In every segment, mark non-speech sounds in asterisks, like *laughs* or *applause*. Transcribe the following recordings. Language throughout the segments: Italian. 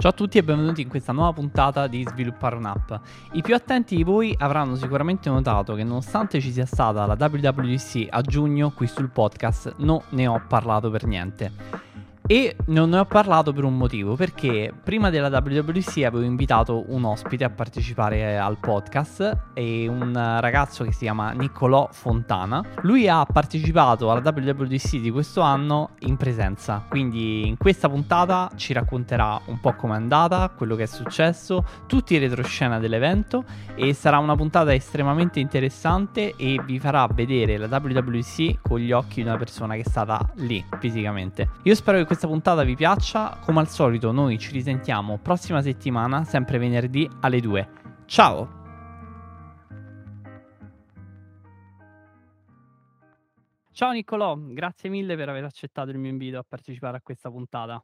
Ciao a tutti e benvenuti in questa nuova puntata di Sviluppare un'app. I più attenti di voi avranno sicuramente notato che nonostante ci sia stata la WWDC a giugno qui sul podcast, non ne ho parlato per niente. E non ne ho parlato per un motivo, perché prima della WWDC avevo invitato un ospite a partecipare al podcast, e un ragazzo che si chiama Niccolò Fontana. Lui ha partecipato alla WWDC di questo anno in presenza, quindi in questa puntata ci racconterà un po' com'è andata, quello che è successo, tutti i retroscena dell'evento e sarà una puntata estremamente interessante e vi farà vedere la WWDC con gli occhi di una persona che è stata lì fisicamente. Io spero che questa questa puntata vi piaccia. Come al solito, noi ci risentiamo prossima settimana, sempre venerdì alle 2. Ciao! Ciao Niccolò, grazie mille per aver accettato il mio invito a partecipare a questa puntata.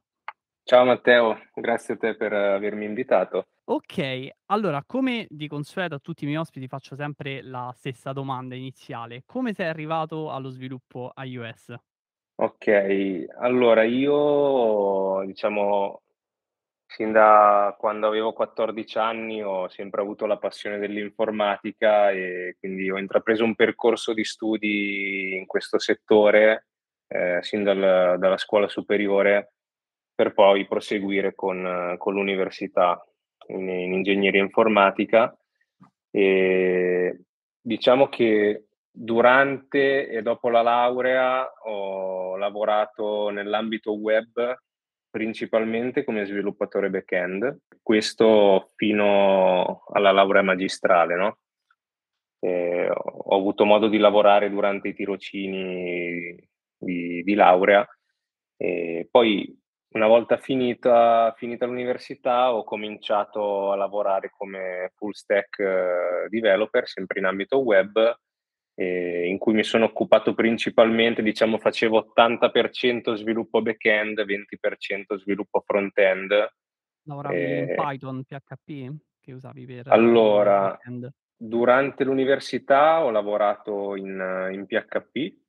Ciao Matteo, grazie a te per avermi invitato. Ok, allora come di consueto a tutti i miei ospiti faccio sempre la stessa domanda iniziale. Come sei arrivato allo sviluppo iOS? Okay, allora io diciamo sin da quando avevo 14 anni ho sempre avuto la passione dell'informatica e quindi ho intrapreso un percorso di studi in questo settore, ehm, sin dal dalla scuola superiore, per poi proseguire con con l'università in in ingegneria informatica. Ehm, diciamo che Durante e dopo la laurea ho lavorato nell'ambito web principalmente come sviluppatore back-end, questo fino alla laurea magistrale, no? Ehm, ho avuto modo di lavorare durante i tirocini di di laurea e poi una volta finita finita l'università ho cominciato a lavorare come full stack eh, developer, sempre in ambito web eh, in cui mi sono occupato principalmente, diciamo, facevo 80% sviluppo back-end, 20% sviluppo front-end. Lavoravi eh, in Python, PHP, che usavi per Allora, durante l'università ho lavorato in, in PHP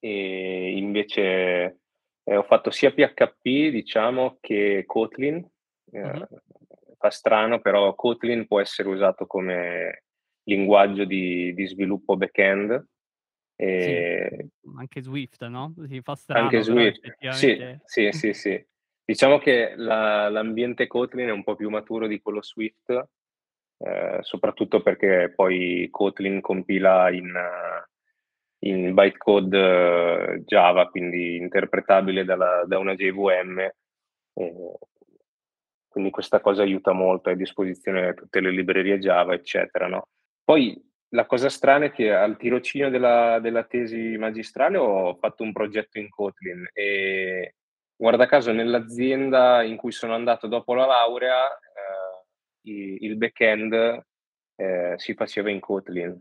e invece eh, ho fatto sia PHP, diciamo, che Kotlin. Uh-huh. Fa strano, però Kotlin può essere usato come linguaggio di, di sviluppo back-end. E... Sì, anche Swift, no? Si fa strano, anche Swift, effettivamente... sì, sì, sì, sì. Diciamo che la, l'ambiente Kotlin è un po' più maturo di quello Swift, eh, soprattutto perché poi Kotlin compila in, in bytecode uh, Java, quindi interpretabile dalla, da una JVM. Eh, quindi questa cosa aiuta molto, a disposizione tutte le librerie Java, eccetera, no? Poi la cosa strana è che al tirocinio della, della tesi magistrale ho fatto un progetto in Kotlin e guarda caso nell'azienda in cui sono andato dopo la laurea eh, il back-end eh, si faceva in Kotlin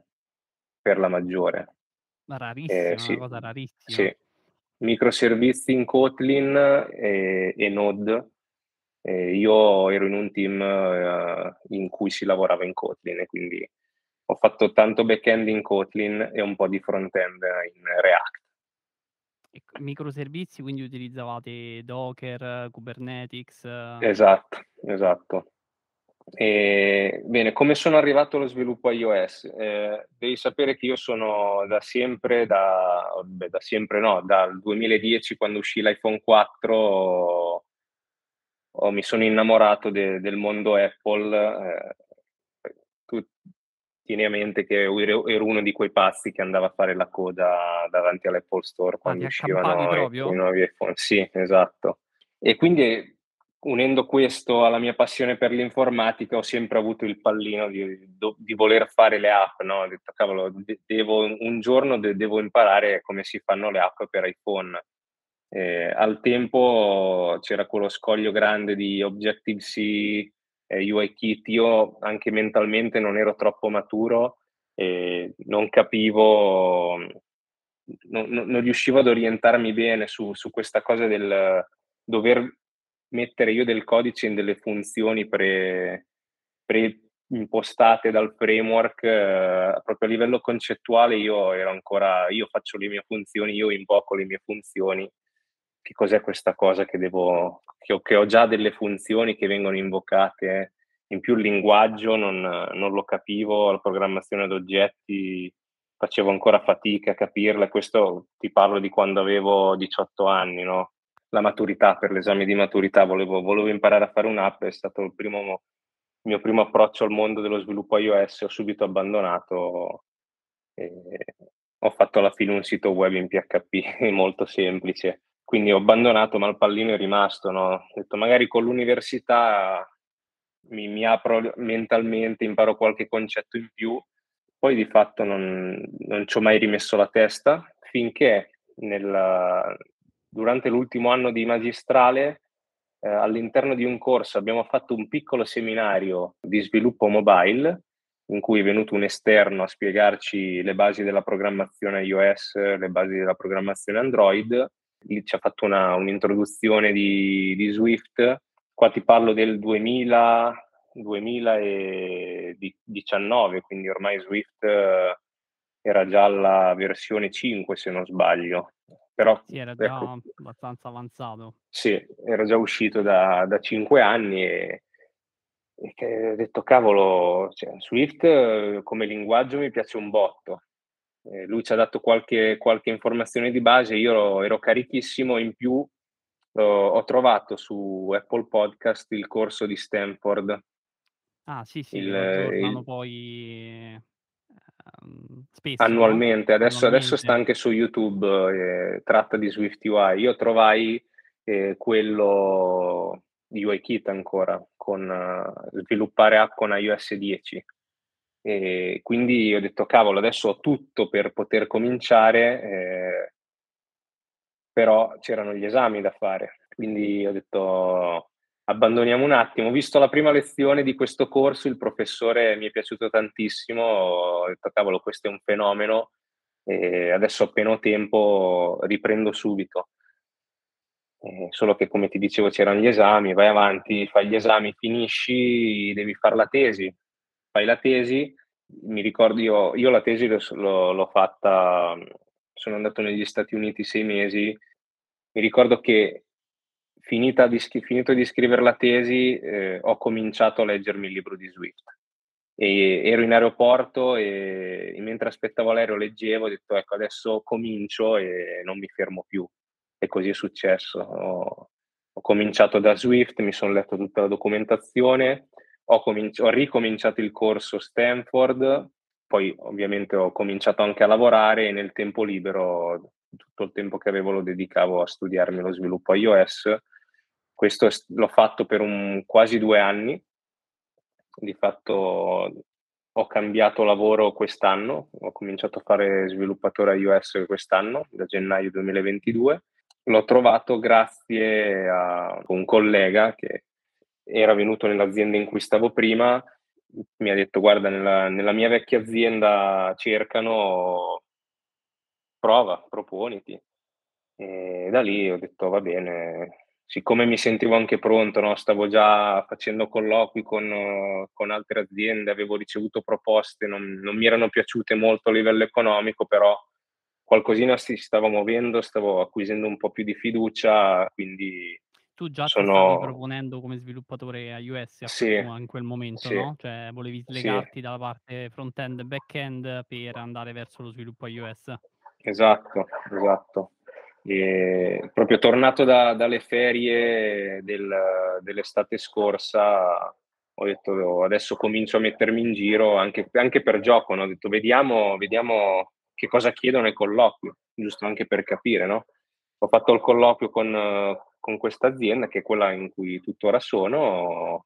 per la maggiore. Ma rarissima, eh, sì, una cosa rarissima. Sì, microservizi in Kotlin e, e Node. io ero in un team eh, in cui si lavorava in Kotlin e quindi ho fatto tanto back-end in Kotlin e un po' di front-end in React. Microservizi, quindi utilizzavate Docker, Kubernetes? Esatto, esatto. E, bene, come sono arrivato allo sviluppo iOS? Eh, devi sapere che io sono da sempre, da, beh, da sempre no, dal 2010 quando uscì l'iPhone 4 ho, ho, mi sono innamorato de, del mondo Apple. Eh, tieni a mente che ero, uno di quei pazzi che andava a fare la coda davanti all'Apple Store ah, quando uscivano i, i nuovi iPhone. Sì, esatto. E quindi unendo questo alla mia passione per l'informatica ho sempre avuto il pallino di, di voler fare le app, no? Ho detto, cavolo, devo, un giorno devo imparare come si fanno le app per iPhone. Eh, al tempo c'era quello scoglio grande di Objective-C, eh, UIKit, io anche mentalmente non ero troppo maturo e non capivo, non, non riuscivo ad orientarmi bene su, su, questa cosa del dover mettere io del codice in delle funzioni pre, pre impostate dal framework eh, proprio a livello concettuale io ero ancora io faccio le mie funzioni io invoco le mie funzioni che cos'è questa cosa che devo, che ho, che ho, già delle funzioni che vengono invocate, in più il linguaggio non, non lo capivo, la programmazione ad oggetti facevo ancora fatica a capirla, questo ti parlo di quando avevo 18 anni, no? La maturità, per l'esame di maturità, volevo, volevo imparare a fare un'app, è stato il, primo, il mio primo approccio al mondo dello sviluppo iOS, ho subito abbandonato e ho fatto alla fine un sito web in PHP *laughs* molto semplice. Quindi ho abbandonato, ma il pallino è rimasto. No? Ho detto magari con l'università mi, mi apro mentalmente, imparo qualche concetto in più. Poi di fatto non, non ci ho mai rimesso la testa finché nel, durante l'ultimo anno di magistrale eh, all'interno di un corso abbiamo fatto un piccolo seminario di sviluppo mobile in cui è venuto un esterno a spiegarci le basi della programmazione iOS, le basi della programmazione Android. Lì ci ha fatto una, un'introduzione di, di, Swift. Qua ti parlo del 2000, 2019, quindi ormai Swift eh, era già alla versione 5 se non sbaglio. Però, sì, era già ecco, abbastanza avanzato. Sì, era già uscito da, da 5 anni e ho detto cavolo, cioè, Swift eh, come linguaggio mi piace un botto. Eh, lui ci ha dato qualche, qualche, informazione di base, io ero, ero carichissimo, in più eh, ho trovato su Apple Podcast il corso di Stanford. Ah sì sì, il, il... poi ehm, spesso, annualmente. Adesso, annualmente. adesso, sta anche su YouTube, eh, tratta di Swift UI. Io trovai eh, quello di UIKit ancora, con uh, sviluppare app con iOS 10. E quindi ho detto, cavolo, adesso ho tutto per poter cominciare, eh, però c'erano gli esami da fare. Quindi ho detto, abbandoniamo un attimo. Visto la prima lezione di questo corso, il professore mi è piaciuto tantissimo, ho detto, cavolo, questo è un fenomeno, e adesso appena ho tempo riprendo subito. Eh, solo che come ti dicevo c'erano gli esami, vai avanti, fai gli esami, finisci, devi fare la tesi, fai la tesi, mi ricordo io, io la tesi l'ho, l'ho fatta, sono andato negli Stati Uniti sei mesi, mi ricordo che di, finito di scrivere la tesi eh, ho cominciato a leggermi il libro di Swift. E ero in aeroporto e mentre aspettavo l'aereo leggevo, ho detto ecco adesso comincio e non mi fermo più e così è successo. Ho, ho cominciato da Swift, mi sono letto tutta la documentazione, ho, cominci- ho ricominciato il corso Stanford, poi ovviamente ho cominciato anche a lavorare e nel tempo libero, tutto il tempo che avevo lo dedicavo a studiarmi lo sviluppo iOS. Questo l'ho fatto per un, quasi due anni, di fatto ho cambiato lavoro quest'anno, ho cominciato a fare sviluppatore iOS quest'anno, da gennaio 2022 L'ho trovato grazie a un collega che era venuto nell'azienda in cui stavo prima, mi ha detto guarda nella, nella mia vecchia azienda cercano, prova, proponiti. E da lì ho detto va bene, siccome mi sentivo anche pronto, no? stavo già facendo colloqui con, con, altre aziende, avevo ricevuto proposte, non, non mi erano piaciute molto a livello economico, però qualcosina si stava muovendo, stavo acquisendo un po' più di fiducia, quindi tu già sono... ti stavi proponendo come sviluppatore iOS sì, in quel momento, sì, no? Cioè volevi slegarti sì. dalla parte front-end e back-end per andare verso lo sviluppo iOS. Esatto, esatto. E proprio tornato da, dalle ferie del, dell'estate scorsa, ho detto adesso comincio a mettermi in giro anche, anche per gioco, no? ho detto vediamo, vediamo che cosa chiedono ai colloquio, giusto anche per capire, no? Ho fatto il colloquio con, con questa azienda, che è quella in cui tuttora sono,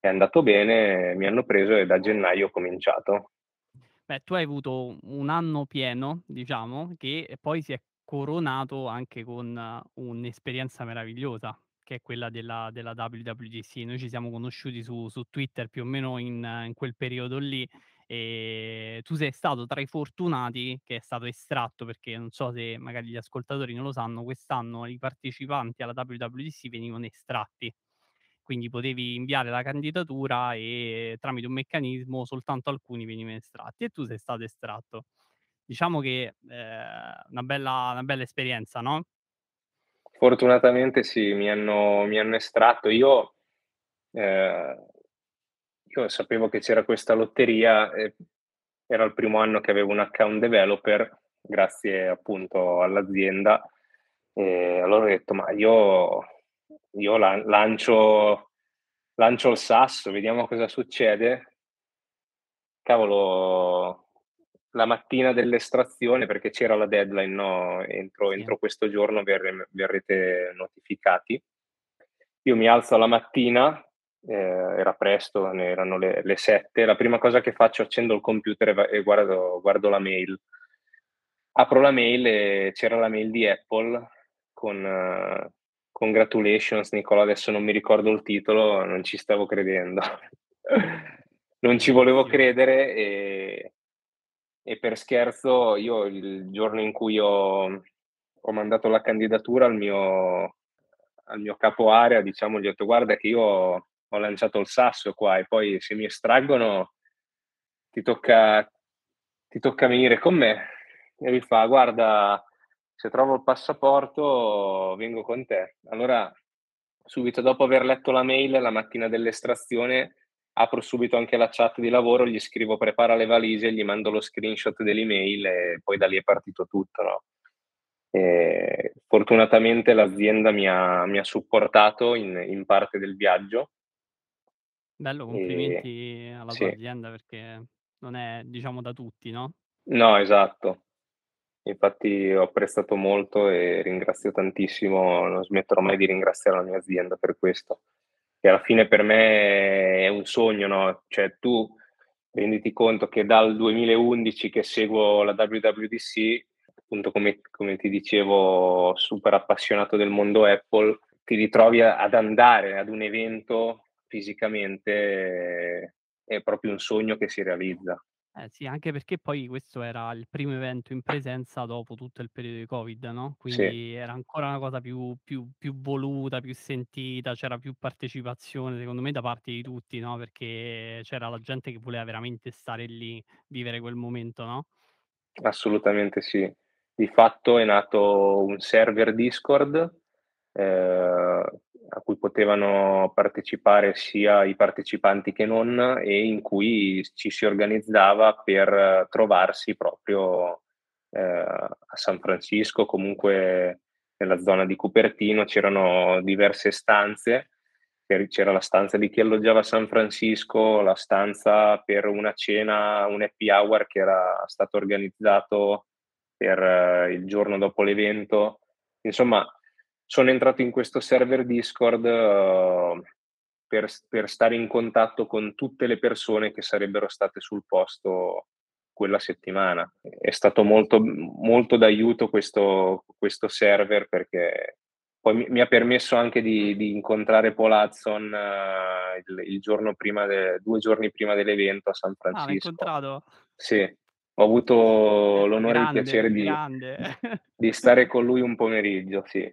è andato bene, mi hanno preso e da gennaio ho cominciato. Beh, tu hai avuto un anno pieno, diciamo, che poi si è coronato anche con un'esperienza meravigliosa, che è quella della, della WWDC. Noi ci siamo conosciuti su, su Twitter più o meno in, in quel periodo lì e tu sei stato tra i fortunati che è stato estratto, perché non so se magari gli ascoltatori non lo sanno, quest'anno i partecipanti alla WWDC venivano estratti. Quindi potevi inviare la candidatura e tramite un meccanismo soltanto alcuni venivano estratti e tu sei stato estratto. Diciamo che eh, una, bella, una bella esperienza, no? Fortunatamente sì, mi hanno mi hanno estratto. Io ehm, io sapevo che c'era questa lotteria era il primo anno che avevo un account developer, grazie appunto all'azienda, e allora ho detto: "Ma io io lan lancio lancio il sasso, vediamo cosa succede". Cavolo, la mattina dell'estrazione, perché c'era la deadline, no, entro Sì. entro questo giorno verrete notificati. Io mi alzo alla mattina, ehm, era presto, erano le le 7, la prima cosa che faccio accendo il computer e e guardo guardo la mail. Apro la mail e c'era la mail di Apple con "Congratulations Nicola", adesso non mi ricordo il titolo, non ci stavo credendo. *laughs* Non ci volevo credere e e per scherzo io il giorno in cui ho ho mandato la candidatura al mio al mio capo area, diciamo, gli ho detto: "Guarda che io ho lanciato il sasso qua e poi se mi estraggono ti tocca ti tocca venire con me". E mi fa: "Guarda, se trovo il passaporto vengo con te". Allora, subito dopo aver letto la mail, la mattina dell'estrazione, apro subito anche la chat di lavoro, gli scrivo: "Prepara le valigie", gli mando lo screenshot dell'email e poi da lì è partito tutto, no. Fortunatamente l'azienda mi ha mi ha supportato in in parte del viaggio. Bello, E complimenti alla tua sì. azienda perché non è, diciamo, da tutti, no? No, esatto. Infatti ho apprezzato molto e ringrazio tantissimo, non smetterò mai di ringraziare la mia azienda per questo. Che alla fine per me è un sogno, no, cioè tu renditi conto che dal 2011 che seguo la WWDC, appunto come come ti dicevo super appassionato del mondo Apple, ti ritrovi ad andare ad un evento fisicamente, è proprio un sogno che si realizza. Eh sì, anche perché poi questo era il primo evento in presenza dopo tutto il periodo di Covid, no, Sì. quindi era ancora una cosa più più più voluta, più sentita, c'era più partecipazione secondo me da parte di tutti, no, perché c'era la gente che voleva veramente stare lì, vivere quel momento, no? Assolutamente sì. Di fatto è nato un server Discord, a cui potevano partecipare sia i partecipanti che non, e in cui ci si organizzava per trovarsi proprio, ehm, a San Francisco, comunque nella zona di Cupertino, c'erano diverse stanze, c'era la stanza di chi alloggiava a San Francisco, la stanza per una cena, un happy hour che era stato organizzato per il giorno dopo l'evento. Insomma, sono entrato in questo server Discord, uhm, per per stare in contatto con tutte le persone che sarebbero state sul posto quella settimana. È stato molto molto d'aiuto questo questo server perché poi mi mi ha permesso anche di di incontrare Paul Hudson il il giorno prima de 2 giorni prima dell'evento a San Ah, Francisco. incontrato? Sì, ho avuto Eh, l'onore e il piacere di di stare con lui un pomeriggio, sì.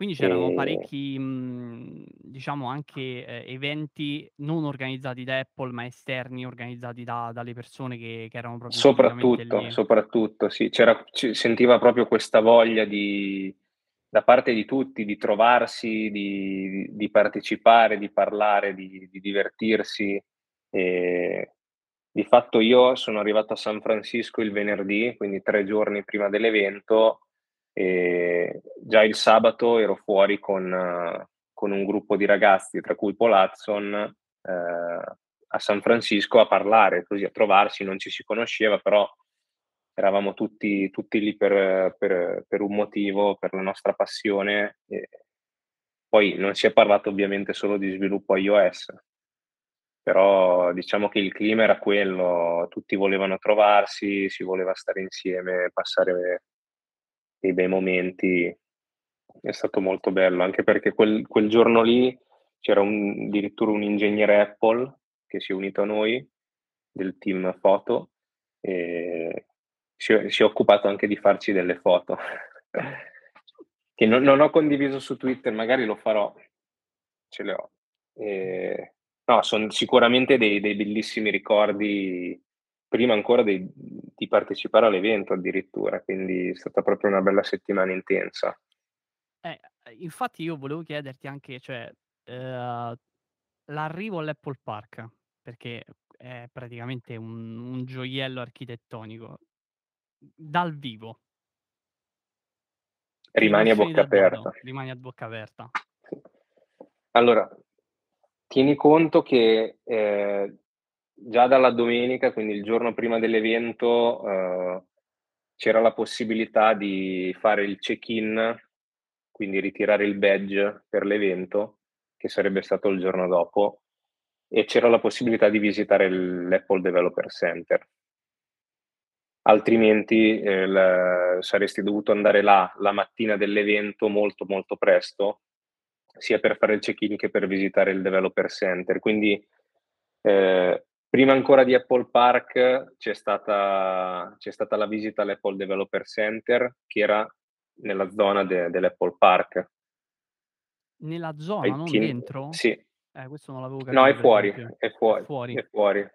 Quindi c'erano Ehm parecchi, mhmm, diciamo anche, ehm, eventi non organizzati da Apple, ma esterni, organizzati da dalle persone che che erano proprio fisicamente Soprattutto, lì. soprattutto sì. C'era ci sentiva proprio questa voglia di da parte di tutti, di trovarsi, di di partecipare, di parlare, di di divertirsi. Ehm, di fatto io sono arrivato a San Francisco il venerdì, quindi 3 giorni prima dell'evento, e già il sabato ero fuori con con un gruppo di ragazzi, tra cui Hudson, ehm, a San Francisco a parlare, così a trovarsi, non ci si conosceva, però eravamo tutti tutti lì per per per un motivo, per la nostra passione, e poi non si è parlato ovviamente solo di sviluppo iOS. Però diciamo che il clima era quello, tutti volevano trovarsi, si voleva stare insieme, passare dei bei momenti. È stato molto bello, anche perché quel quel giorno lì c'era un addirittura un ingegnere Apple che si è unito a noi, del team foto, e si si è occupato anche di farci delle foto. *laughs* Che non non ho condiviso su Twitter, magari lo farò. Ce le ho. Ehm, no, son sicuramente dei dei bellissimi ricordi, prima ancora dei di partecipare all'evento addirittura, quindi è stata proprio una bella settimana intensa. Eh, infatti io volevo chiederti anche, cioè, ehm, l'arrivo all'Apple Park, perché è praticamente un un gioiello architettonico, dal vivo Rimani a bocca aperta. Rimani a bocca aperta. Allora, tieni conto che, ehm, già dalla domenica, quindi il giorno prima dell'evento, uhm, c'era la possibilità di fare il check-in, quindi ritirare il badge per l'evento, che sarebbe stato il giorno dopo, e c'era la possibilità di visitare l'Apple Developer Center. Altrimenti, ehm, l saresti dovuto andare là la mattina dell'evento molto, molto presto, sia per fare il check-in che per visitare il Developer Center. Quindi, ehm, prima ancora di Apple Park c'è stata c'è stata la visita all'Apple Developer Center, che era nella zona de dell'Apple Park. Nella zona, Hai non tien dentro? sì. Eh, questo non l'avevo No, capito è per fuori, è È fuori, fuori? è fuori.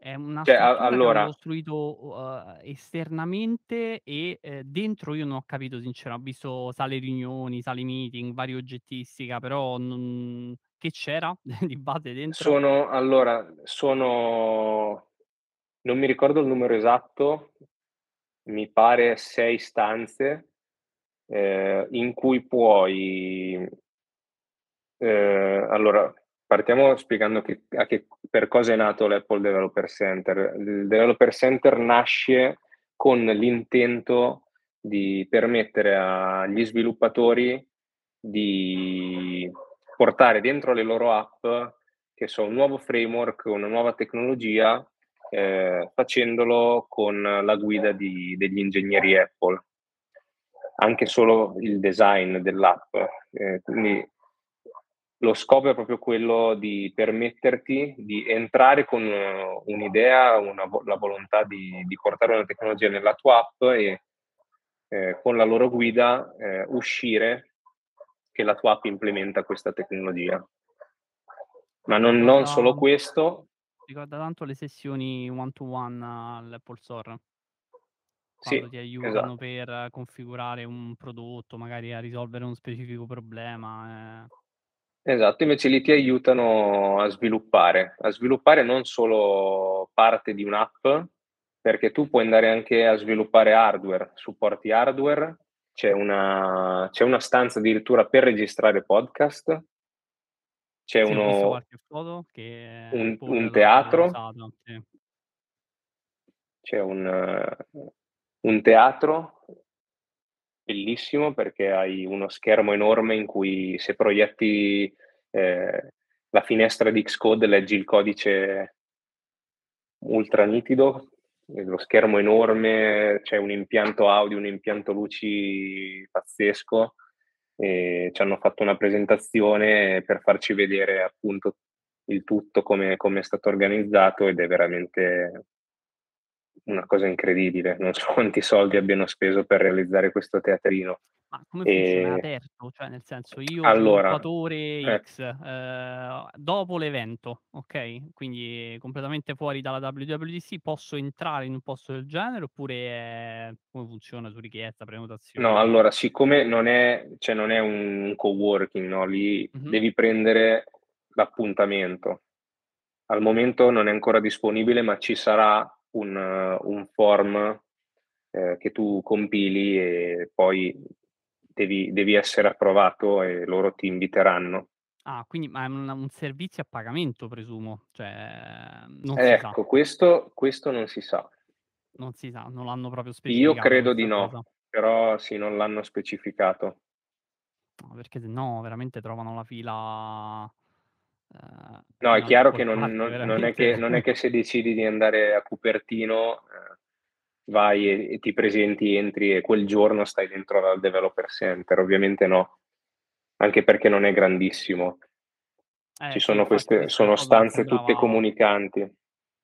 È una Cioè, struttura allora costruito, uhm, esternamente e, ehm, dentro io non ho capito sincera ho visto sale riunioni, sale meeting, varie oggettistica, però non che c'era *laughs* di base dentro? Sono allora, sono non mi ricordo il numero esatto, mi pare 6 stanze, ehm, in cui puoi ehm, allora partiamo spiegando che che per cosa è nato l'Apple Developer Center. Il Developer Center nasce con l'intento di permettere agli sviluppatori di portare dentro le loro app, che so, un nuovo framework, una nuova tecnologia, ehm, facendolo con la guida di degli ingegneri Apple. Anche solo il design dell'app. Ehm, quindi lo scopo è proprio quello di permetterti di entrare con un'idea, una la volontà di di portare una tecnologia nella tua app e, ehm, con la loro guida, ehm, uscire che la tua app implementa questa tecnologia. Ma non non solo questo ricorda tanto le sessioni one to one all'Apple Store. Quando Sì, ti aiutano esatto. per configurare un prodotto, magari a risolvere uno specifico problema, ehm Esatto, invece lì ti aiutano a sviluppare, a sviluppare non solo parte di un'app, perché tu puoi andare anche a sviluppare hardware, supporti hardware, c'è una c'è una stanza addirittura per registrare podcast. C'è uno un un teatro usata, sì. C'è un un teatro bellissimo perché hai uno schermo enorme in cui se proietti, ehm, la finestra di Xcode leggi il codice ultra nitido, lo schermo enorme, c'è un impianto audio, un impianto luci pazzesco, e c'hanno fatto una presentazione per farci vedere appunto il tutto, come come è stato organizzato ed è veramente una cosa incredibile. Non so *laughs* quanti soldi abbiano speso per realizzare questo teatrino. Ma come funziona? Aperto? Cioè nel senso io allora, sviluppatore eh X, ehm, dopo l'evento, okay, quindi completamente fuori dalla WWDC, posso entrare in un posto del genere oppure è come funziona su richiesta, No, prenotazione? allora siccome non è cioè non è un coworking, no, lì Mh-mh. devi prendere l'appuntamento. Al momento non è ancora disponibile, ma ci sarà un un form, ehm, che tu compili e poi devi devi essere approvato e loro ti inviteranno. Ah, quindi ma è un un servizio a pagamento presumo, cioè. Ecco, questo questo non si sa. Non si sa, non l'hanno proprio Io specificato credo di no, cosa. però sì, non l'hanno specificato. No, perché sennò veramente trovano la fila, No, è chiaro che non non non è che non è che se decidi di andare a Cupertino, ehm, vai e e ti presenti, entri e quel giorno stai dentro al developer center, ovviamente no. Anche perché non è grandissimo. Ci Eh sì, sono queste sono stanze tutte sembrava comunicanti.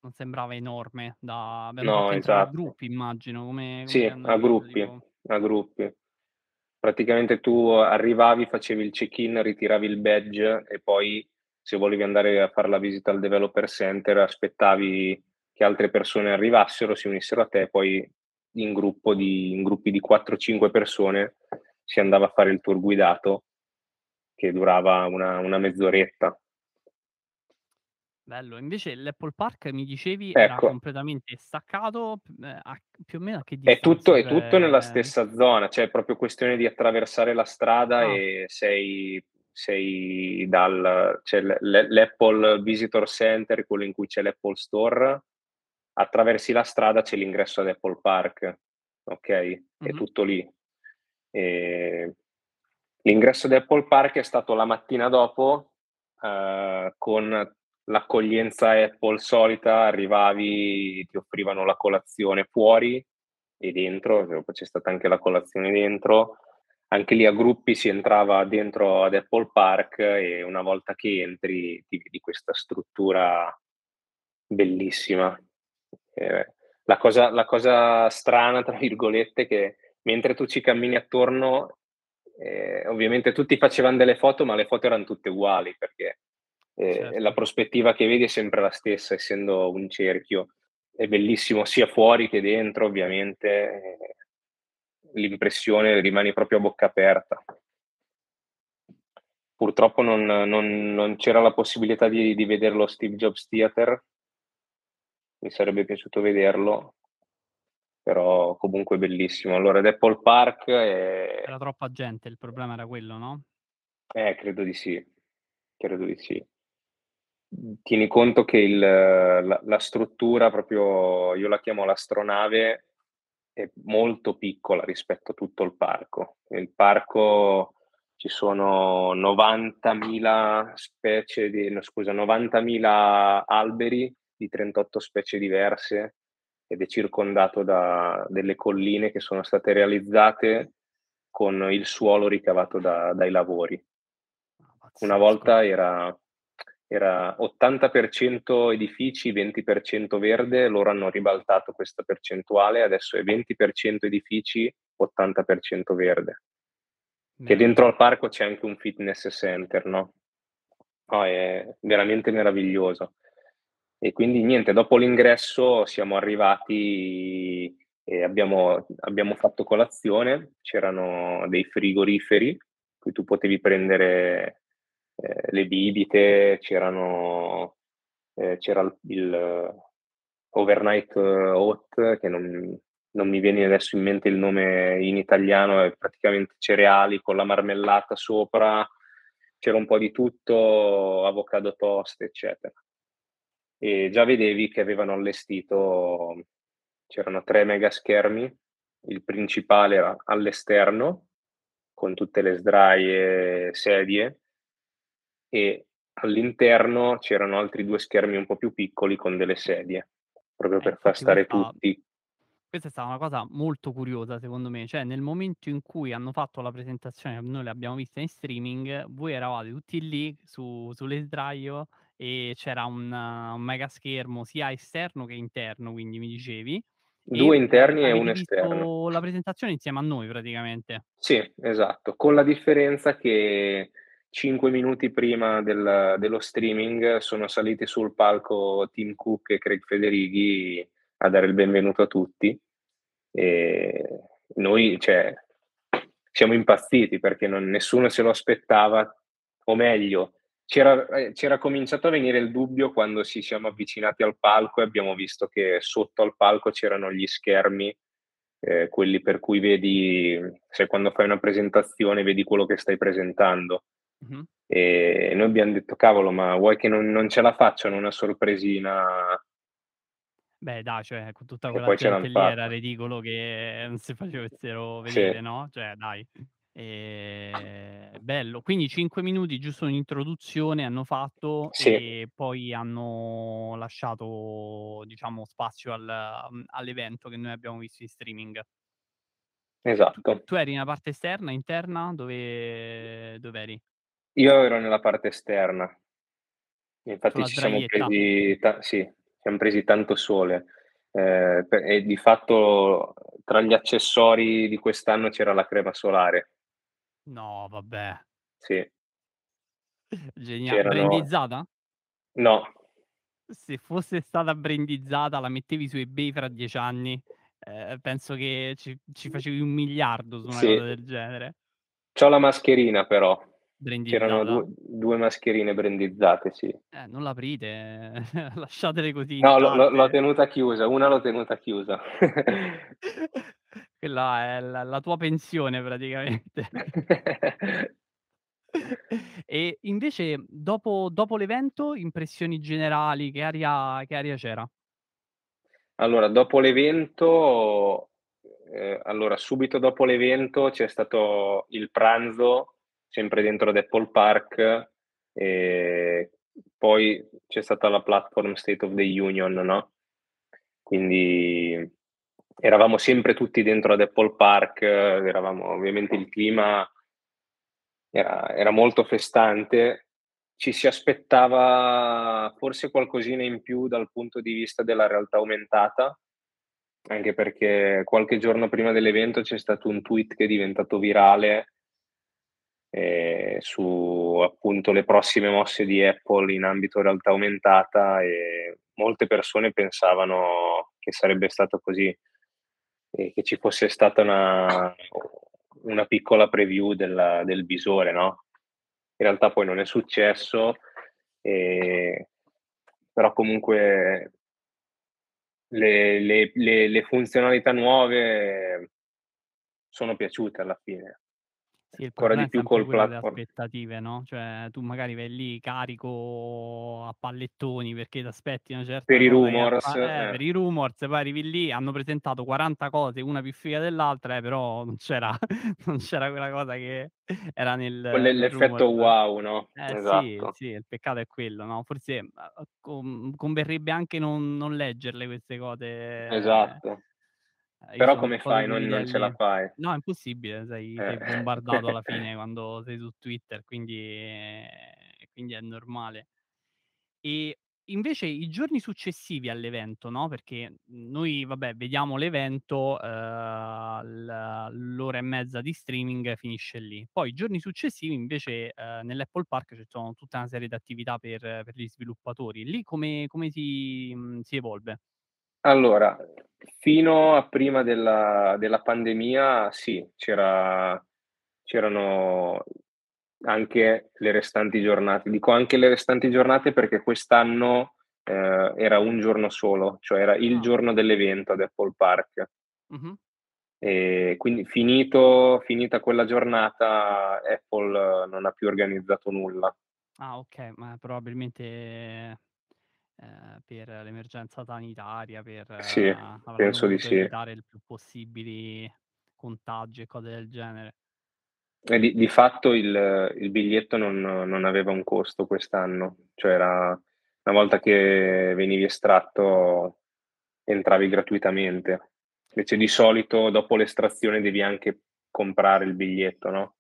non sembrava enorme da No, entrare a esatto. gruppi immagino, come come Sì, a gruppi, tipo a gruppi. Praticamente tu arrivavi, facevi il check-in, ritiravi il badge e poi se volevi andare a far la visita al developer center aspettavi che altre persone arrivassero, si unissero a te, poi in gruppo di in gruppi di 4, 5 persone si andava a fare il tour guidato che durava una, una mezz'oretta. Bello, invece l'Apple Park mi dicevi era Ecco. completamente staccato, p ehm, a più o meno a che È tutto distanza? è tutto nella stessa zona, cioè è proprio questione di attraversare la strada Ah. e sei sei dal c'è l l'Apple Visitor Center, quello in cui c'è l'Apple Store, attraversi la strada, c'è l'ingresso ad Apple Park, okay, è Mh-mh. tutto lì. Ehm, l'ingresso di Apple Park è stato la mattina dopo, uhm, con l'accoglienza Apple solita, arrivavi, ti offrivano la colazione fuori e dentro, c'è stata anche la colazione dentro. Anche lì a gruppi si entrava dentro ad Apple Park e una volta che entri ti vedi questa struttura bellissima. Ehm, la cosa la cosa "strana" tra virgolette, è che mentre tu ci cammini attorno, ehm, ovviamente tutti facevan delle foto, ma le foto eran tutte uguali perché, la Certo. prospettiva che vedi è sempre la stessa, essendo un cerchio. È bellissimo sia fuori che dentro ovviamente, ehm, l'impressione rimani proprio a bocca aperta. Purtroppo non non non c'era la possibilità di di vedere lo Steve Jobs Theater. Mi sarebbe piaciuto vederlo. Però comunque bellissimo. Allora ad Apple Park è Era troppa gente, il problema era quello, no? Eh, credo di sì, credo di sì. Tieni conto che il la la struttura proprio io la chiamo l'astronave, è molto piccola rispetto a tutto il parco. Nel parco ci sono 90.000 specie di no scusa, 90.000 alberi di 38 specie diverse ed è circondato da delle colline che sono state realizzate con il suolo ricavato da dai lavori. Ah, Una volta era era 80% edifici, 20% verde, loro hanno ribaltato questa percentuale, adesso è 20% edifici, 80% verde. Che dentro al parco c'è anche un fitness center, no, no, è veramente meraviglioso. E quindi niente, dopo l'ingresso siamo arrivati e abbiamo abbiamo fatto colazione, c'erano dei frigoriferi, cui tu potevi prendere, ehm, le bibite, c'erano ehm, c'era il il overnight oat che non non mi viene adesso in mente il nome in italiano, è praticamente cereali con la marmellata sopra, c'era un po' di tutto, avocado toast, eccetera. E già vedevi che avevano allestito c'erano 3 mega schermi, il principale era all'esterno, con tutte le sdraie, sedie e all'interno c'erano altri 2 schermi un po' più piccoli con delle sedie, proprio Eh, per far stare questa tutti. questa è stata una cosa molto curiosa secondo me, cioè nel momento in cui hanno fatto la presentazione, noi l'abbiamo vista in streaming, voi eravate tutti lì su sulle sdraio e c'era un un mega schermo sia esterno che interno, quindi mi dicevi, 2 e, ehm, interni e 1 avete esterno. la presentazione insieme a noi praticamente. Sì, esatto, con la differenza che 5 minuti prima del dello streaming sono saliti sul palco Tim Cook e Craig Federighi a dare il benvenuto a tutti. E noi, cioè, siamo impazziti perché non nessuno se lo aspettava, o meglio, c'era ehm, c'era cominciato a venire il dubbio quando ci siamo avvicinati al palco e abbiamo visto che sotto al palco c'erano gli schermi, ehm, quelli per cui vedi sai quando fai una presentazione vedi quello che stai presentando. Mh-mh. E noi abbiam detto: "Cavolo, ma vuoi che non non ce la facciano una sorpresina" Beh dai, cioè con tutta e quella gente lì era ridicolo che non si facessero vedere, Sì. no, cioè dai. Ehm, bello. Quindi 5 minuti, giusto un'introduzione hanno fatto Sì. e poi hanno lasciato, diciamo, spazio al mhmm, all'evento che noi abbiamo visto in streaming. Tu Esatto. tu eri nella parte esterna, interna? Dove dov'eri? Io ero nella parte esterna. Infatti ci siamo presi ta sì, siam presi tanto sole. Ehm, pe e di fatto tra gli accessori di quest'anno c'era la crema solare. No, vabbè. Sì. Genia C'erano brandizzata? no. Se fosse stata brandizzata la mettevi su eBay fra 10 anni, ehm, penso che ci ci facevi 1.000.000.000 su una Sì. cosa del genere. C'ho la mascherina però. C'erano? 2 2 mascherine brandizzate, sì. Eh, non l'aprite, *laughs* lasciatele così No, l'ho l'ho l'ho tenuta chiusa, una l'ho tenuta chiusa. *laughs* Quella è la la tua pensione praticamente. *laughs* E invece dopo dopo l'evento, impressioni generali, che aria che aria c'era? Allora, dopo l'evento ehm, allora subito dopo l'evento c'è stato il pranzo, sempre dentro ad Apple Park, e poi c'è stata la platform State of the Union, no, quindi eravamo sempre tutti dentro ad Apple Park, eravamo ovviamente il clima era era molto festante. Ci si aspettava forse qualcosina in più dal punto di vista della realtà aumentata, anche perché qualche giorno prima dell'evento c'è stato un tweet che è diventato virale ehm, su appunto le prossime mosse di Apple in ambito realtà aumentata, e molte persone pensavano che sarebbe stato così, e che ci fosse stata una una piccola preview del del visore, no, in realtà poi non è successo, ehm, però comunque le le le le funzionalità nuove sono piaciute alla fine. Sì, il Ancora di più col platform aspettative, no, cioè tu magari vai lì carico a pallettoni perché t'aspetti una Per certa i cosa che rumors, eh, eh. per i rumors, poi arrivi lì, hanno presentato 40 cose, una più figa dell'altra, eh, però non c'era *laughs* non c'era quella cosa che era nel l'effetto wow, no, Eh sì, esatto. sì, il peccato è quello, no, forse, uhm, con converrebbe anche non non leggerle queste cose. Ehm, Esatto. Io Però come di fai, non non ce la fai. No, è impossibile, sei sei Eh. bombardato alla *laughs* fine quando sei su Twitter, quindi e quindi è normale. E invece i giorni successivi all'evento, no, perché noi vabbè vediamo l'evento, l l'ora e mezza di streaming finisce lì. Poi i giorni successivi invece, uhm, nell'Apple Park ci sono tutta una serie d'attività per per gli sviluppatori. Lì come come si mhmm, si evolve? Allora, fino a prima della della pandemia sì, c'era c'erano anche le restanti giornate. Dico anche le restanti giornate perché quest'anno, ehm, era 1 giorno solo, cioè era il Ah. giorno dell'evento ad Apple Park. Mh-mh. E quindi finito finita quella giornata Apple non ha più organizzato nulla. Ah okay, ma probabilmente, ehm, per l'emergenza sanitaria, per Sì, avranno penso di sì. evitare il più possibili contagi e cose del genere. E di di fatto il il biglietto non non aveva un costo quest'anno, cioè era una volta che venivi estratto entravi gratuitamente. Invece di solito dopo l'estrazione devi anche comprare il biglietto, no,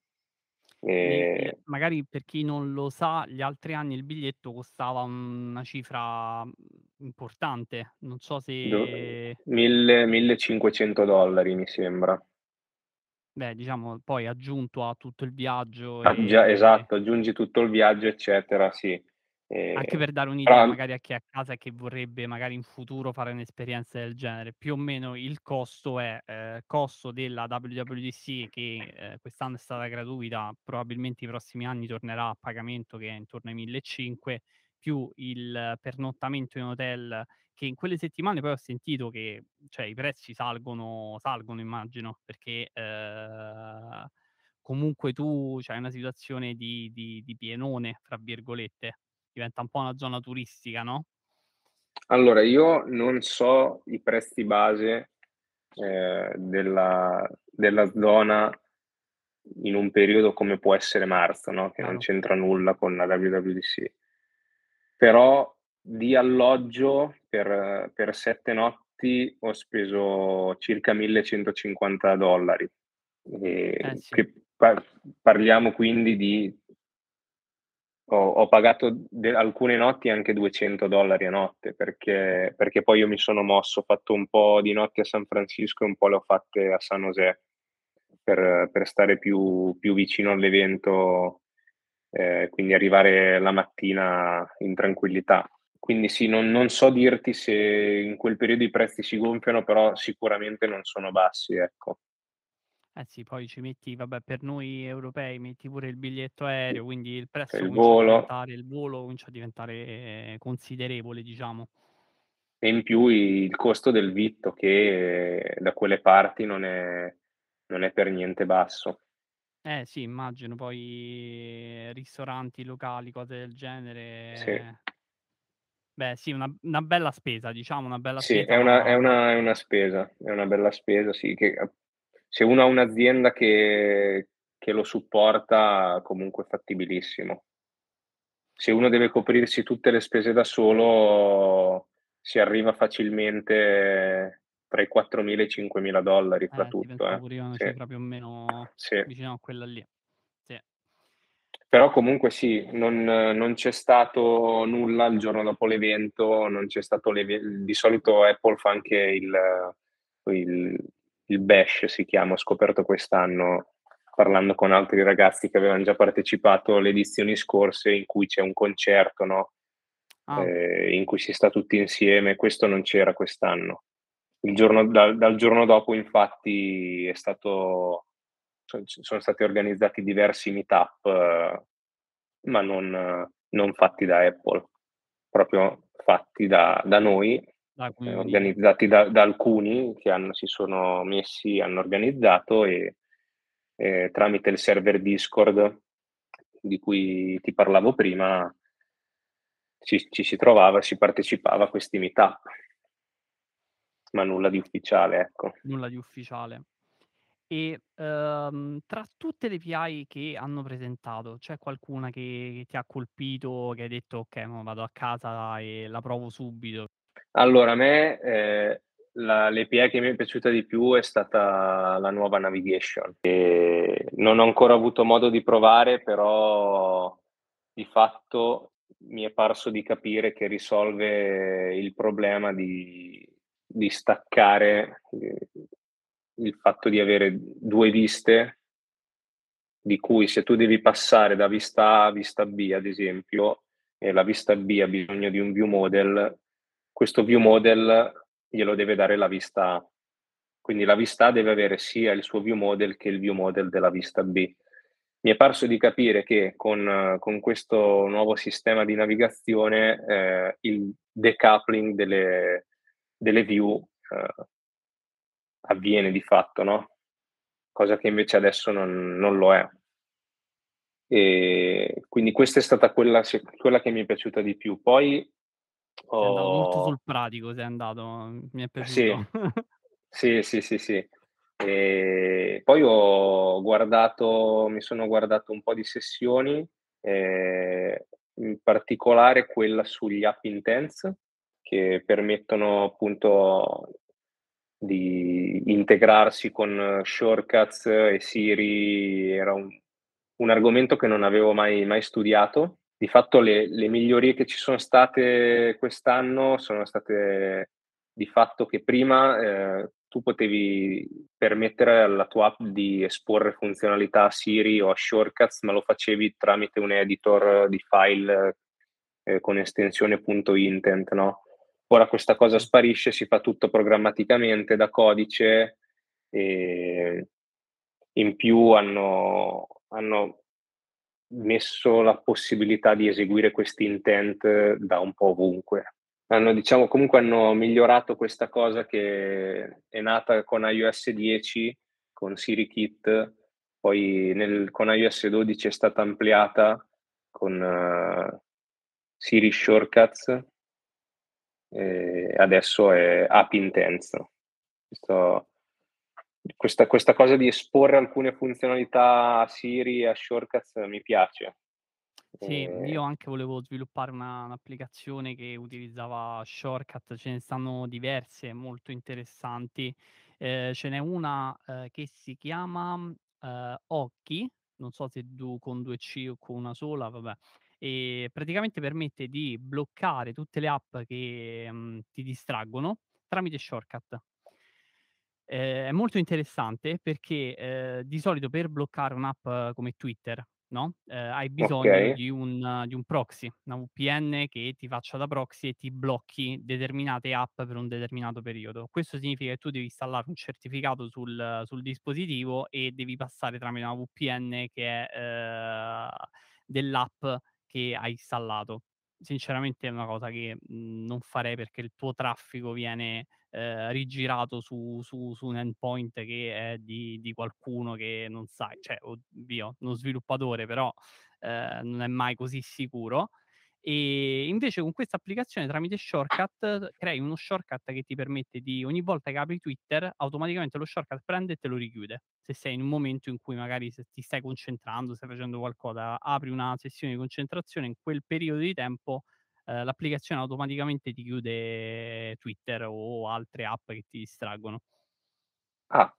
Gli ehm magari per chi non lo sa, gli altri anni il biglietto costava una cifra, mhmm, importante. Non so Do se mille millecinquecento dollari mi sembra. Beh, diciamo poi aggiunto a tutto il viaggio Ah già, e esatto, aggiungi tutto il viaggio eccetera, sì. Anche Ehm, per dare un'idea però magari a chi è a casa e che vorrebbe magari in futuro fare un'esperienza del genere, più o meno il costo è, ehm, costo della WWDC che, ehm, quest'anno è stata gratuita, probabilmente i prossimi anni tornerà a pagamento che è intorno ai 1500, più il pernottamento in hotel, che in quelle settimane poi ho sentito che, cioè i prezzi salgono salgono immagino, perché, ehm, comunque tu c'hai una situazione di di di "pienone" fra virgolette. Diventa un po' una zona turistica, no? Allora, io non so i prezzi base, ehm, della della zona in un periodo come può essere marzo, no, che non Chiaro. c'entra nulla con la WWDC. Però di alloggio per per 7 notti ho speso circa $1150, Eh ehm, sì. parliamo quindi di ho ho pagato de alcune notti anche $200 a notte, perché perché poi io mi sono mosso, ho fatto un po' di notti a San Francisco e un po' le ho fatte a San José, per per stare più più vicino all'evento, ehm, quindi arrivare la mattina in tranquillità. Quindi sì, non non so dirti se in quel periodo i prezzi si gonfiano, però sicuramente non sono bassi, ecco. Eh sì, poi ci metti vabbè, per noi europei metti pure il biglietto Sì. aereo, quindi il prezzo il comincia a volo. diventare il volo comincia a diventare considerevole, diciamo. E in più il costo del vitto che da quelle parti non è non è per niente basso. Eh sì, immagino poi ristoranti, locali, cose del Sì. genere Beh sì, una una bella spesa, diciamo, una bella Sì, spesa, è una è ma una è una spesa, è una bella spesa, sì, che a se uno ha un'azienda che che lo supporta comunque è fattibilissimo. Se uno deve coprirsi tutte le spese da solo, si arriva facilmente tra i 4000 e i 5000 dollari fra Eh, tutto, eh. pure una Sì. cifra più o meno Sì. vicino a quella lì. Sì. Però comunque sì, non non c'è stato nulla il giorno dopo l'evento, non c'è stato l'eve di solito Apple fa anche il il il bash si chiama, ho scoperto quest'anno, parlando con altri ragazzi che avevan già partecipato alle edizioni scorse, in cui c'è un concerto, no, Ah. ehm, in cui si sta tutti insieme, questo non c'era quest'anno. Il giorno dal dal giorno dopo infatti è stato son c sono stati organizzati diversi meet-up, ma non non fatti da Apple, proprio fatti da da noi, Ehm, community. organizzati da da alcuni che hanno si sono messi, hanno organizzato e e tramite il server Discord di cui ti parlavo prima ci ci si trovava, si partecipava a questi meet-up. Ma nulla di ufficiale, ecco. Nulla di ufficiale. E, uhm, tra tutte le API che hanno presentato, c'è qualcuna che che ti ha colpito, che hai detto: "Okay, mo vado a casa e la provo subito"? Allora a me, ehm, la l'API che mi è piaciuta di più è stata la nuova navigation, ehm, non ho ancora avuto modo di provare, però di fatto mi è parso di capire che risolve il problema di di staccare, ehm, il fatto di avere 2 viste di cui se tu devi passare da vista A a vista B, ad esempio, e la vista B ha bisogno di un view model, questo view model glielo deve dare la vista A. Quindi la vista A deve avere sia il suo view model che il view model della vista B. Mi è parso di capire che con con questo nuovo sistema di navigazione, ehm, il decoupling delle delle view, uhm, avviene di fatto, no, cosa che invece adesso non non lo è. Ehm, quindi questa è stata quella quella che mi è piaciuta di più. Poi Sei andato molto sul pratico, sei andato, mi è Sì. piaciuto. *laughs* Sì, sì, sì, sì. Ehm, poi ho guardato mi sono guardato un po' di sessioni, ehm, in particolare quella sugli app intents, che permettono appunto di integrarsi con Shortcuts e Siri, era un un argomento che non avevo mai mai studiato. Di fatto le le migliorie che ci sono state quest'anno sono state di fatto che prima, ehm, tu potevi permettere alla tua app di esporre funzionalità a Siri o a Shortcuts, ma lo facevi tramite un editor di file, ehm, con estensione .intent, no, ora questa cosa sparisce, si fa tutto programmaticamente da codice, ehm, in più hanno hanno messo la possibilità di eseguire questi intent da un po' ovunque. Hanno diciamo comunque hanno migliorato questa cosa che è nata con iOS 10, con SiriKit, poi nel con iOS 12 è stata ampliata con Siri Shortcuts e adesso è App Intents. Questo questa questa cosa di esporre alcune funzionalità a Siri e a Shortcuts mi piace. Sì, io Ehm anche volevo sviluppare una un'applicazione che utilizzava Shortcut, ce ne stanno diverse molto interessanti. Ehm, ce n'è una, ehm, che si chiama, ehm, Okki, non so se du con 2 C o con una sola, vabbè. Ehm, praticamente permette di bloccare tutte le app che, mhmm, ti distraggono tramite Shortcut. Ehm, è molto interessante perché, ehm, di solito per bloccare un'app come Twitter no, ehm, hai bisogno Okay. di un di un proxy, una VPN che ti faccia da proxy e ti blocchi determinate app per un determinato periodo. Questo significa che tu devi installare un certificato sul sul dispositivo e devi passare tramite una VPN che è, ehm, dell'app che hai installato. Sinceramente è una cosa che, mhmm, non farei perché il tuo traffico viene, ehm, rigirato su su su un endpoint che è di di qualcuno che non sai, cioè oddio, uno sviluppatore però, ehm, non è mai così sicuro. E invece con questa applicazione tramite shortcut crei uno shortcut che ti permette di ogni volta che apri Twitter, automaticamente lo shortcut prende e te lo richiude. Se sei in un momento in cui magari ti stai concentrando, stai facendo qualcosa, apri una sessione di concentrazione, in quel periodo di tempo, ehm, l'applicazione automaticamente ti chiude Twitter o altre app che ti distraggono. Ah,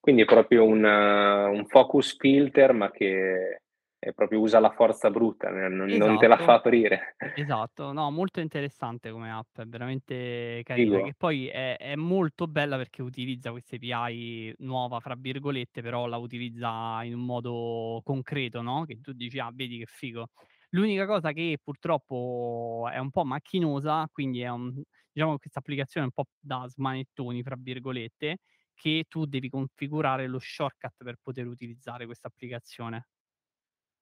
quindi è proprio un un focus filter, ma che è proprio usa la forza bruta, n non non te la fa Esatto. aprire. Esatto, no, molto interessante come app, è veramente carina, che poi è è molto bella perché utilizza questa API "nuova" fra virgolette, però la utilizza in un modo concreto, no, che tu dici: "Ah, vedi che figo". L'unica cosa che purtroppo è un po' macchinosa, quindi è un diciamo questa applicazione è un po' da "smanettoni" fra virgolette, che tu devi configurare lo shortcut per poter utilizzare questa applicazione.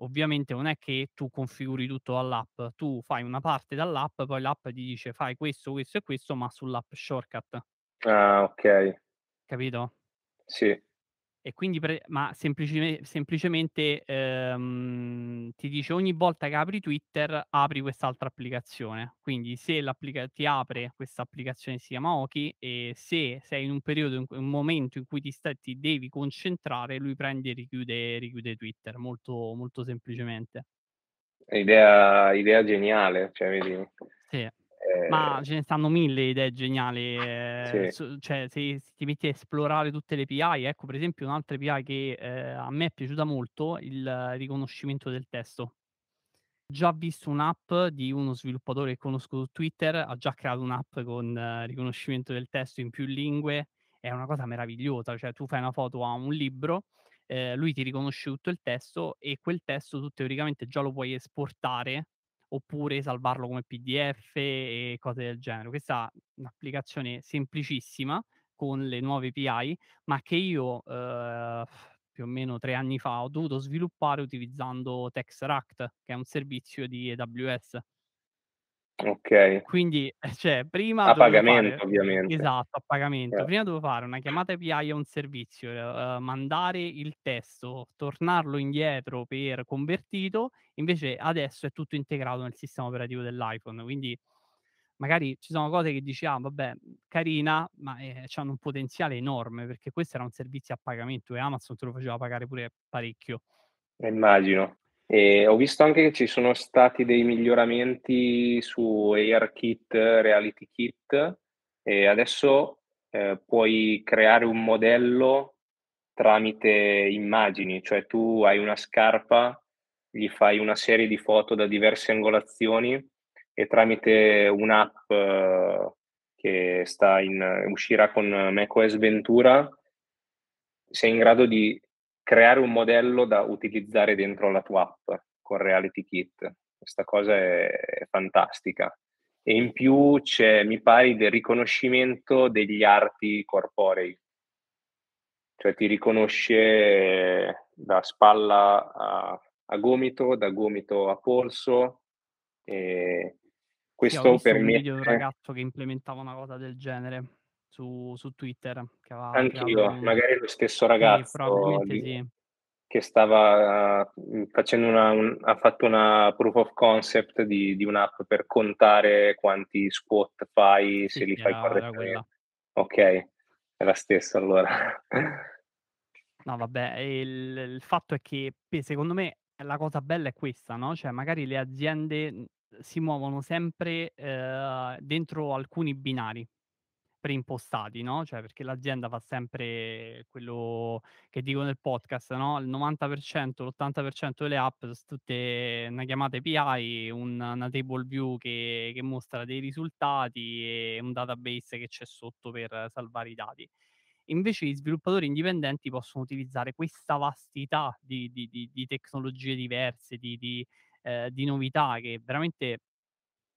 Ovviamente non è che tu configuri tutto dall'app, tu fai una parte dall'app, poi l'app ti dice: "Fai questo, questo e questo", ma sull'app shortcut, Ah, okay. capito? Sì. E quindi pre ma semplicime semplicemente, ehm, ti dice: "Ogni volta che apri Twitter, apri quest'altra applicazione". Quindi se ti apre questa applicazione si chiama Oki e se sei in un periodo in un momento in cui ti stai ti devi concentrare, lui prende e richiude richiude Twitter, molto molto semplicemente. Idea idea geniale, cioè vedi, Sì, ma ehm, ce ne stanno 1000 idee geniali, ehm, sì, su cioè se se ti metti a esplorare tutte le API, ecco per esempio un'altra API che, ehm, a me è piaciuta molto, il riconoscimento del testo. Già visto un'app di uno sviluppatore che conosco su Twitter, ha già creato un'app con eh, riconoscimento del testo in più lingue, è una cosa meravigliosa, cioè tu fai una foto a un libro, ehm, lui ti riconosce tutto il testo e quel testo tu teoricamente già lo puoi esportare, oppure salvarlo come PDF e cose del genere. Questa è un'applicazione semplicissima con le nuove API, ma che io, uhm, più o meno 3 anni fa ho dovuto sviluppare utilizzando Textract, che è un servizio di AWS. Okay. Quindi, eh, cioè prima A dovevo pagamento fare ovviamente. esatto, a pagamento. Eh, Prima dovevo fare una chiamata API a un servizio, uhm, mandare il testo, tornarlo indietro per convertito, invece adesso è tutto integrato nel sistema operativo dell'iPhone, quindi magari ci sono cose che dici: "Ah vabbè, carina", ma, ehm, c'hanno un potenziale enorme, perché questo era un servizio a pagamento e Amazon te lo faceva pagare pure parecchio. eh, immagino. E ho visto anche che ci sono stati dei miglioramenti su ARKit, Reality Kit e adesso, ehm, puoi creare un modello tramite immagini, cioè tu hai una scarpa, gli fai una serie di foto da diverse angolazioni e tramite un'app eh, che sta in uscirà con macOS Ventura, sei in grado di creare un modello da utilizzare dentro la tua app con Reality Kit. Questa cosa è è fantastica. E in più c'è, mi pare, del riconoscimento degli arti corporei. Cioè ti riconosce da spalla a a gomito, da gomito a polso, e Sì, ho questo visto un video di un permette ragazzo che implementava una cosa del genere su su Twitter, che aveva anch'io, un magari lo stesso sì, ragazzo probabilmente di sì. che stava, mhmm, facendo una un ha fatto una proof of concept di di un'app per contare quanti squat fai, Sì, se li sì, fai era era correttamente. Okay, è la stessa allora. *laughs* No vabbè, il il fatto è che secondo me la cosa bella è questa, no, cioè magari le aziende, mhmm, si muovono sempre, ehm, dentro alcuni binari. Preimpostati, no, cioè perché l'azienda fa sempre quello che dico nel podcast, no, il 90%, l'80% delle app s tutte una chiamata API, un una table view che che mostra dei risultati e un database che c'è sotto per salvare i dati. invece gli sviluppatori indipendenti possono utilizzare questa vastità di di di di tecnologie diverse, di ehm, di novità che veramente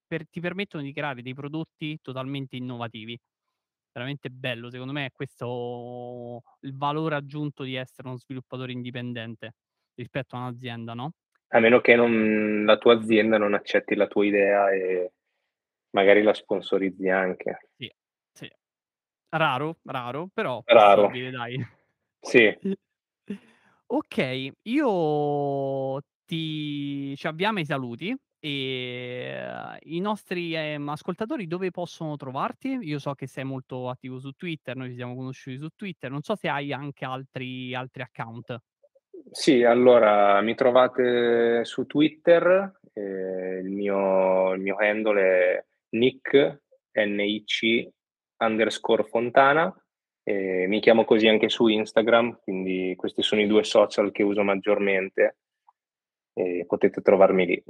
per ti permettono di creare dei prodotti totalmente innovativi. Veramente bello, secondo me è questo il valore aggiunto di essere uno sviluppatore indipendente rispetto a un'azienda, no? A meno che non la tua azienda non accetti la tua idea e magari la sponsorizzi anche. Sì, sì. Raro, raro, però Raro. possibile dai. Sì. *laughs* Okay, io ti ci avviamo ai saluti e i nostri, ehm, ascoltatori dove possono trovarti? Io so che sei molto attivo su Twitter, noi ci siamo conosciuti su Twitter, non so se hai anche altri altri account. Sì, allora mi trovate su Twitter, ehm, il mio il mio handle è Nick, N-I-C underscore Fontana, e mi chiamo così anche su Instagram, quindi questi sono i 2 social che uso maggiormente e potete trovarmi lì.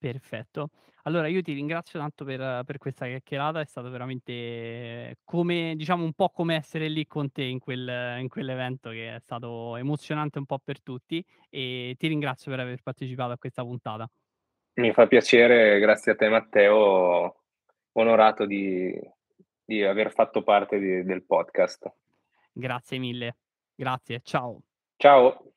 Perfetto. Allora io ti ringrazio tanto per per questa chiacchierata, è stato veramente come diciamo un po' come essere lì con te in quel in quell'evento che è stato emozionante un po' per tutti e ti ringrazio per aver partecipato a questa puntata. Mi fa piacere, grazie a te Matteo, onorato di di aver fatto parte di del podcast. Grazie mille. Grazie, ciao. Ciao.